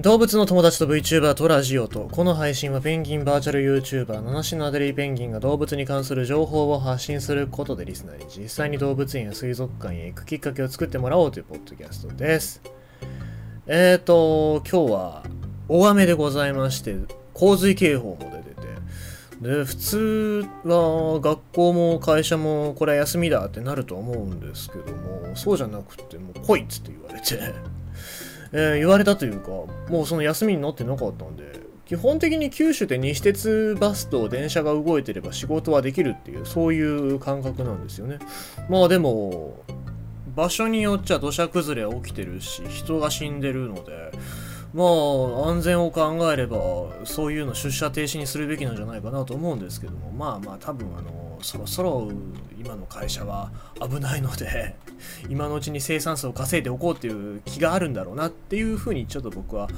動物の友達と VTuber とラジオと、この配信はペンギンバーチャル YouTuber、七種のアデリーペンギンが動物に関する情報を発信することでリスナーに実際に動物園や水族館へ行くきっかけを作ってもらおうというポッドキャストです。えーと、今日は大雨でございまして、洪水警報も出てて、で、普通は学校も会社もこれは休みだってなると思うんですけども、そうじゃなくて、もう来いっつって言われて、えー言われたというか、もうその休みになってなかったんで、基本的に九州って西鉄バスと電車が動いてれば仕事はできるっていう、そういう感覚なんですよね。まあでも、場所によっちゃ土砂崩れ起きてるし、人が死んでるので、まあ安全を考えれば、そういうの出社停止にするべきなんじゃないかなと思うんですけども、まあまあ多分あの、そろそろ今の会社は危ないので、今のうちに生産数を稼いでおこうっていう気があるんだろうなっていうふうにちょっと僕は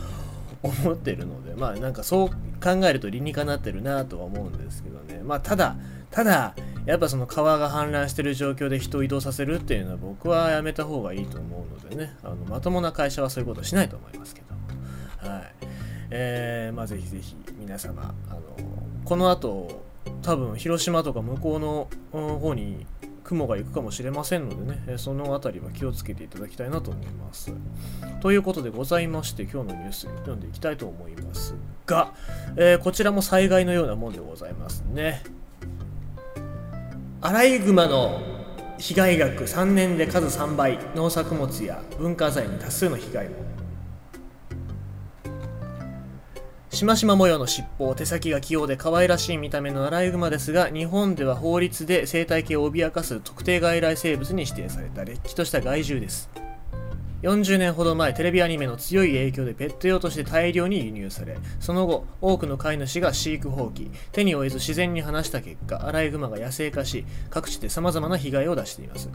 思ってるのでまあなんかそう考えると理にかなってるなとは思うんですけどね。まあただただやっぱその川が氾濫してる状況で人を移動させるっていうのは僕はやめた方がいいと思うのでね。あのまともな会社はそういうことしないと思いますけどはい。えー、まあぜひぜひ皆様あのこの後多分広島とか向こうの方に雲が行くかもしれませんのでね、その辺りは気をつけていただきたいなと思います。ということでございまして、今日のニュース読んでいきたいと思いますが、えーこちらも災害のようなもんでございますね。アライグマの被害額3年で数3倍、農作物や文化財に多数の被害も。しましま模様の尻尾、手先が器用で可愛らしい見た目のアライグマですが、日本では法律で生態系を脅かす特定外来生物に指定されたれっきとした害獣です。40年ほど前、テレビアニメの強い影響でペット用として大量に輸入され、その後、多くの飼い主が飼育放棄、手に負えず自然に放した結果、アライグマが野生化し、各地で様々な被害を出しています。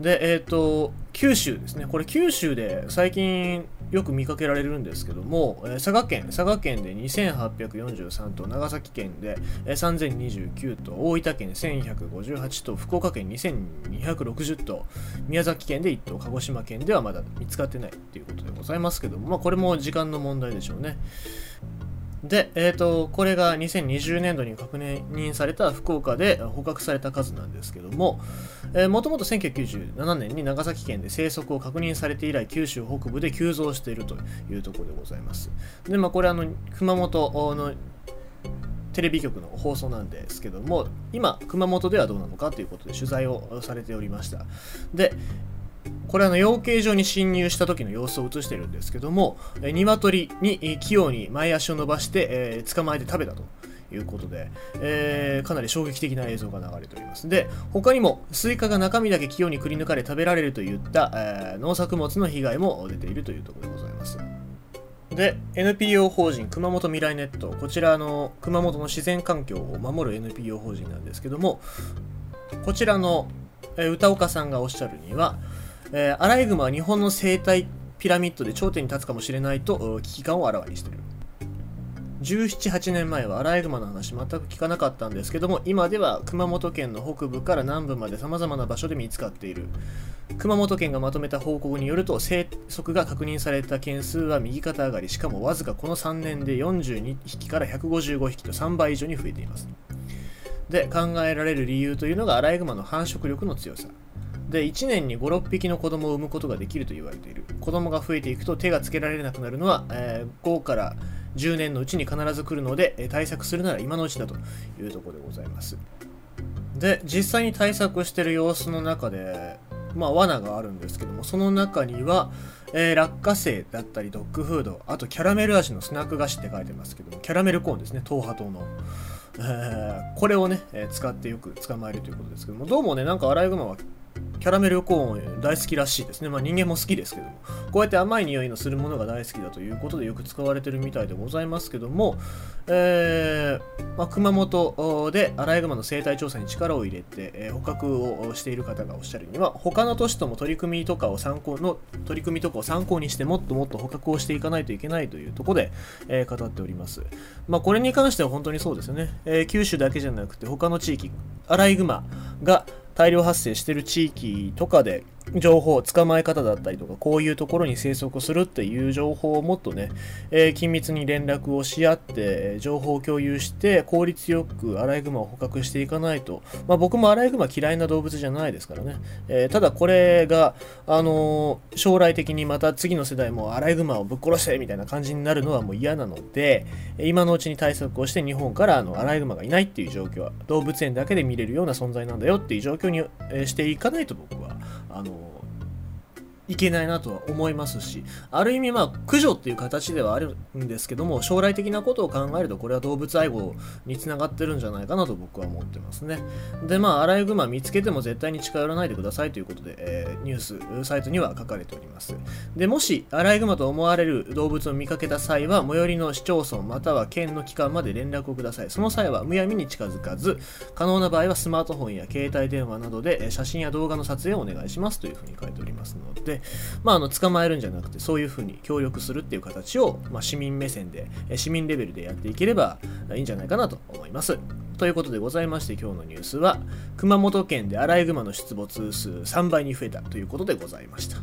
で、えっ、と、九州ですね。これ九州で最近よく見かけられるんですけども、えー佐賀県、佐賀県で2843頭、長崎県でえー3029頭、大分県1158頭、福岡県2260頭、宮崎県で1頭、鹿児島県ではまだ見つかってないっていうことでございますけども、まあこれも時間の問題でしょうね。で、えー、とこれが2020年度に確認された福岡で捕獲された数なんですけども、もともと1997年に長崎県で生息を確認されて以来九州北部で急増しているというところでございます。でまあこれあの熊本のテレビ局の放送なんですけども今熊本ではどうなのかということで取材をされておりました。でこれはあの養鶏場に侵入した時の様子を映してるんですけども、えー鶏に器用に前足を伸ばして、えー捕まえて食べたということで、えーかなり衝撃的な映像が流れております。で、他にもスイカが中身だけ器用にくり抜かれ食べられるといった、えー農作物の被害も出ているというところでございます。で、NPO 法人熊本未来ネット、こちらの熊本の自然環境を守る NPO 法人なんですけども、こちらの、え歌岡さんがおっしゃるには、えーアライグマは日本の生態ピラミッドで頂点に立つかもしれないと危機感をあらわにしている。17、8年前はアライグマの話全く聞かなかったんですけども、今では熊本県の北部から南部まで様々な場所で見つかっている。熊本県がまとめた報告によると、生息が確認された件数は右肩上がり、しかもわずかこの3年で42匹から155匹と3倍以上に増えています。で、考えられる理由というのがアライグマの繁殖力の強さ。で、1年に5、6匹の子供を産むことができると言われている。子供が増えていくと手がつけられなくなるのは、えー5から10年のうちに必ず来るので、え対策するなら今のうちだというところでございます。で、実際に対策してる様子の中で、まあ、罠があるんですけども、その中には、えー落花生だったりドッグフード、あとキャラメル味のスナック菓子って書いてますけども、キャラメルコーンですね、東波糖の。えーこれをね、えー使ってよく捕まえるということですけども、どうもね、なんかアライグマはキャラメルコーン大好きらしいですね。まあ人間も好きですけども、こうやって甘い匂いのするものが大好きだということでよく使われてるみたいでございますけども、えーまあ、熊本でアライグマの生態調査に力を入れて、え捕獲をしている方がおっしゃるには、他の都市とも取り組みとかを参考の取り組みとかを参考にしてもっともっと捕獲をしていかないといけないというとこで、えー語っております。まあ、これに関しては本当にそうですよね。えー九州だけじゃなくて他の地域、アライグマが大量発生してる地域とかで情報、捕まえ方だったりとか、こういうところに生息するっていう情報をもっとね、えー、緊密に連絡をし合って、情報を共有して、効率よくアライグマを捕獲していかないと、まあ、僕もアライグマ嫌いな動物じゃないですからね、えー、ただこれが、あのー、将来的にまた次の世代もアライグマをぶっ殺せみたいな感じになるのはもう嫌なので、今のうちに対策をして日本からあのアライグマがいないっていう状況は、動物園だけで見れるような存在なんだよっていう状況に、えしていかないと僕は、あのいけないなとは思いますし、ある意味まあ駆除っていう形ではあるんですけども、将来的なことを考えるとこれは動物愛護につながってるんじゃないかなと僕は思ってますね。でまあアライグマ見つけても絶対に近寄らないでくださいということで、えー、ニュースサイトには書かれております。でもしアライグマと思われる動物を見かけた際は最寄りの市町村または県の機関まで連絡をください。その際はむやみに近づかず、可能な場合はスマートフォンや携帯電話などで写真や動画の撮影をお願いしますというふうに書いておりますので、まあ、あの捕まえるんじゃなくてそういうふうに協力するっていう形を、まあ、市民目線で市民レベルでやっていければいいんじゃないかなと思います。ということでございまして今日のニュースは熊本県でアライグマの出没数3倍に増えたということでございました。